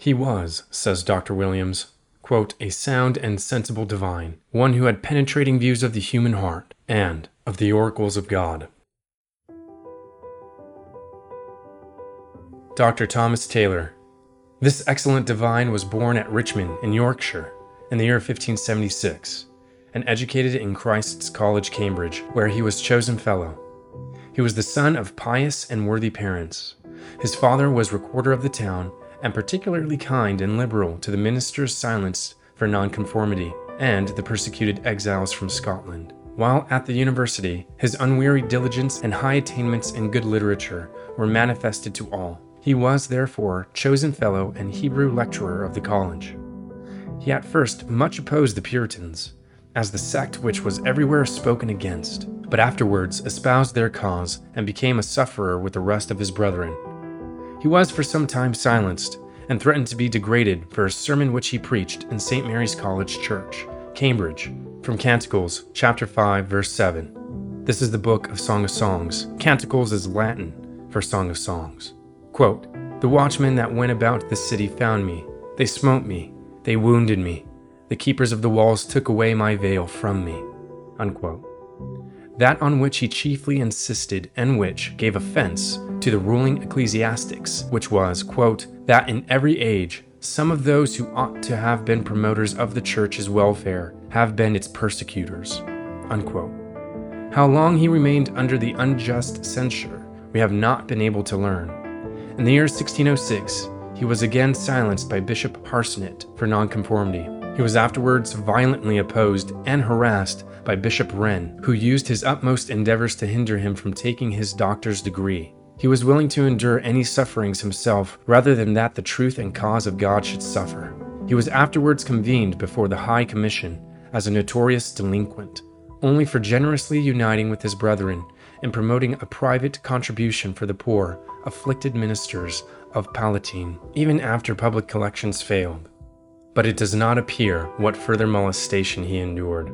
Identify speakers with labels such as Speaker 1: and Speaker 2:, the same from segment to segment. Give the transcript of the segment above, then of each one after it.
Speaker 1: He was, says Dr. Williams, quote, a sound and sensible divine, one who had penetrating views of the human heart and of the oracles of God. Dr. Thomas Taylor. This excellent divine was born at Richmond in Yorkshire in the year 1576 and educated in Christ's College, Cambridge, where he was chosen fellow. He was the son of pious and worthy parents. His father was recorder of the town and particularly kind and liberal to the ministers silenced for nonconformity and the persecuted exiles from Scotland. While at the university, his unwearied diligence and high attainments in good literature were manifested to all. He was, therefore, chosen fellow and Hebrew lecturer of the college. He at first much opposed the Puritans, as the sect which was everywhere spoken against, but afterwards espoused their cause and became a sufferer with the rest of his brethren. He was for some time silenced and threatened to be degraded for a sermon which he preached in St. Mary's College Church, Cambridge, from Canticles, chapter 5, verse 7. This is the book of Song of Songs. Canticles is Latin for Song of Songs. Quote, The watchmen that went about the city found me. They smote me. They wounded me. The keepers of the walls took away my veil from me. Unquote. That on which he chiefly insisted and which gave offense to the ruling ecclesiastics, which was, quote, that in every age some of those who ought to have been promoters of the church's welfare have been its persecutors. Unquote. How long he remained under the unjust censure, we have not been able to learn. In the year 1606, he was again silenced by Bishop Harsnett for nonconformity. He was afterwards violently opposed and harassed by Bishop Wren, who used his utmost endeavors to hinder him from taking his doctor's degree. He was willing to endure any sufferings himself rather than that the truth and cause of God should suffer. He was afterwards convened before the High Commission as a notorious delinquent, only for generously uniting with his brethren in promoting a private contribution for the poor, afflicted ministers of Palatine, even after public collections failed. But it does not appear what further molestation he endured.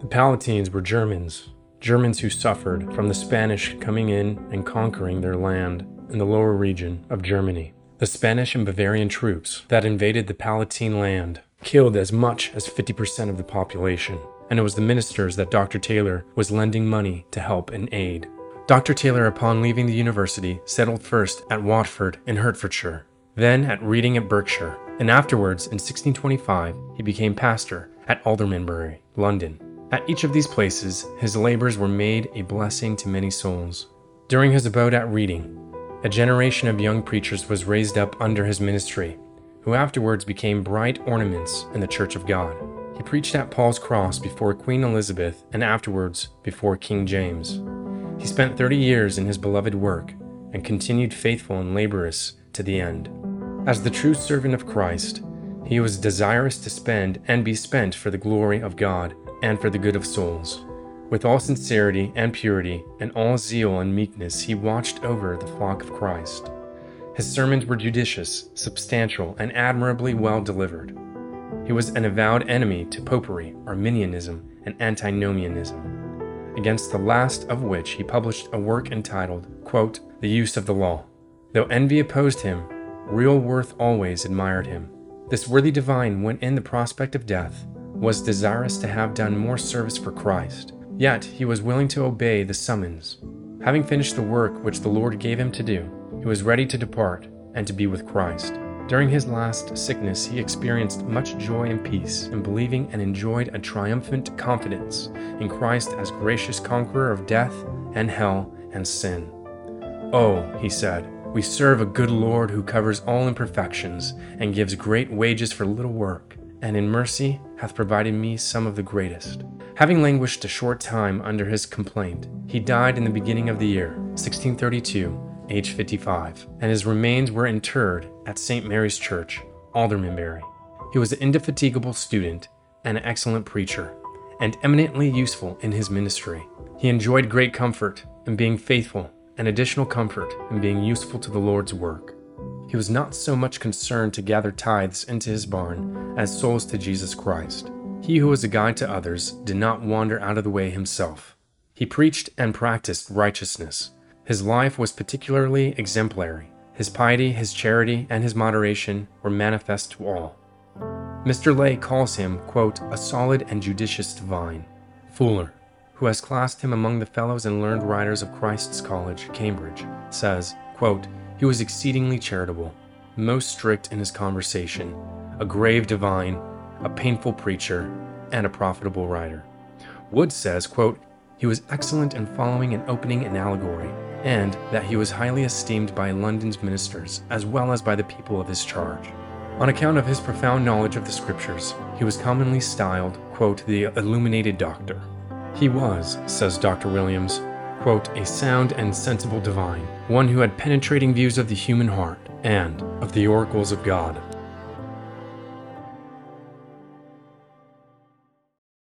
Speaker 1: The Palatines were Germans, Germans who suffered from the Spanish coming in and conquering their land in the lower region of Germany. The Spanish and Bavarian troops that invaded the Palatine land killed as much as 50% of the population, and it was the ministers that Dr. Taylor was lending money to help and aid. Dr. Taylor, upon leaving the university, settled first at Watford in Hertfordshire, then at Reading at Berkshire, and afterwards, in 1625, he became pastor at Aldermanbury, London. At each of these places, his labors were made a blessing to many souls. During his abode at Reading, a generation of young preachers was raised up under his ministry, who afterwards became bright ornaments in the Church of God. He preached at Paul's Cross before Queen Elizabeth and afterwards before King James. He spent 30 years in his beloved work and continued faithful and laborious to the end. As the true servant of Christ, he was desirous to spend and be spent for the glory of God and for the good of souls. With all sincerity and purity and all zeal and meekness, he watched over the flock of Christ. His sermons were judicious, substantial, and admirably well delivered. He was an avowed enemy to popery, Arminianism, and antinomianism, against the last of which he published a work entitled, quote, The Use of the Law. Though envy opposed him, real worth always admired him. This worthy divine, when in the prospect of death, was desirous to have done more service for Christ, yet he was willing to obey the summons. Having finished the work which the Lord gave him to do, he was ready to depart and to be with Christ. During his last sickness, he experienced much joy and peace in believing and enjoyed a triumphant confidence in Christ as gracious conqueror of death and hell and sin. Oh, he said, we serve a good Lord who covers all imperfections and gives great wages for little work and in mercy hath provided me some of the greatest. Having languished a short time under his complaint, he died in the beginning of the year, 1632, aged 55, and his remains were interred at St. Mary's Church, Aldermanbury. He was an indefatigable student and an excellent preacher, and eminently useful in his ministry. He enjoyed great comfort in being faithful and additional comfort in being useful to the Lord's work. He was not so much concerned to gather tithes into his barn as souls to Jesus Christ. He who was a guide to others did not wander out of the way himself. He preached and practiced righteousness. His life was particularly exemplary. His piety, his charity, and his moderation were manifest to all. Mr. Lay calls him, quote, a solid and judicious divine. Fuller, who has classed him among the fellows and learned writers of Christ's College, Cambridge, says, quote, he was exceedingly charitable, most strict in his conversation, a grave divine, a painful preacher, and a profitable writer. Wood says, quote, he was excellent in following and opening an allegory, and that he was highly esteemed by London's ministers as well as by the people of his charge. On account of his profound knowledge of the scriptures, he was commonly styled, quote, the illuminated doctor. He was, says Dr. Williams, quote, a sound and sensible divine, one who had penetrating views of the human heart and of the oracles of God.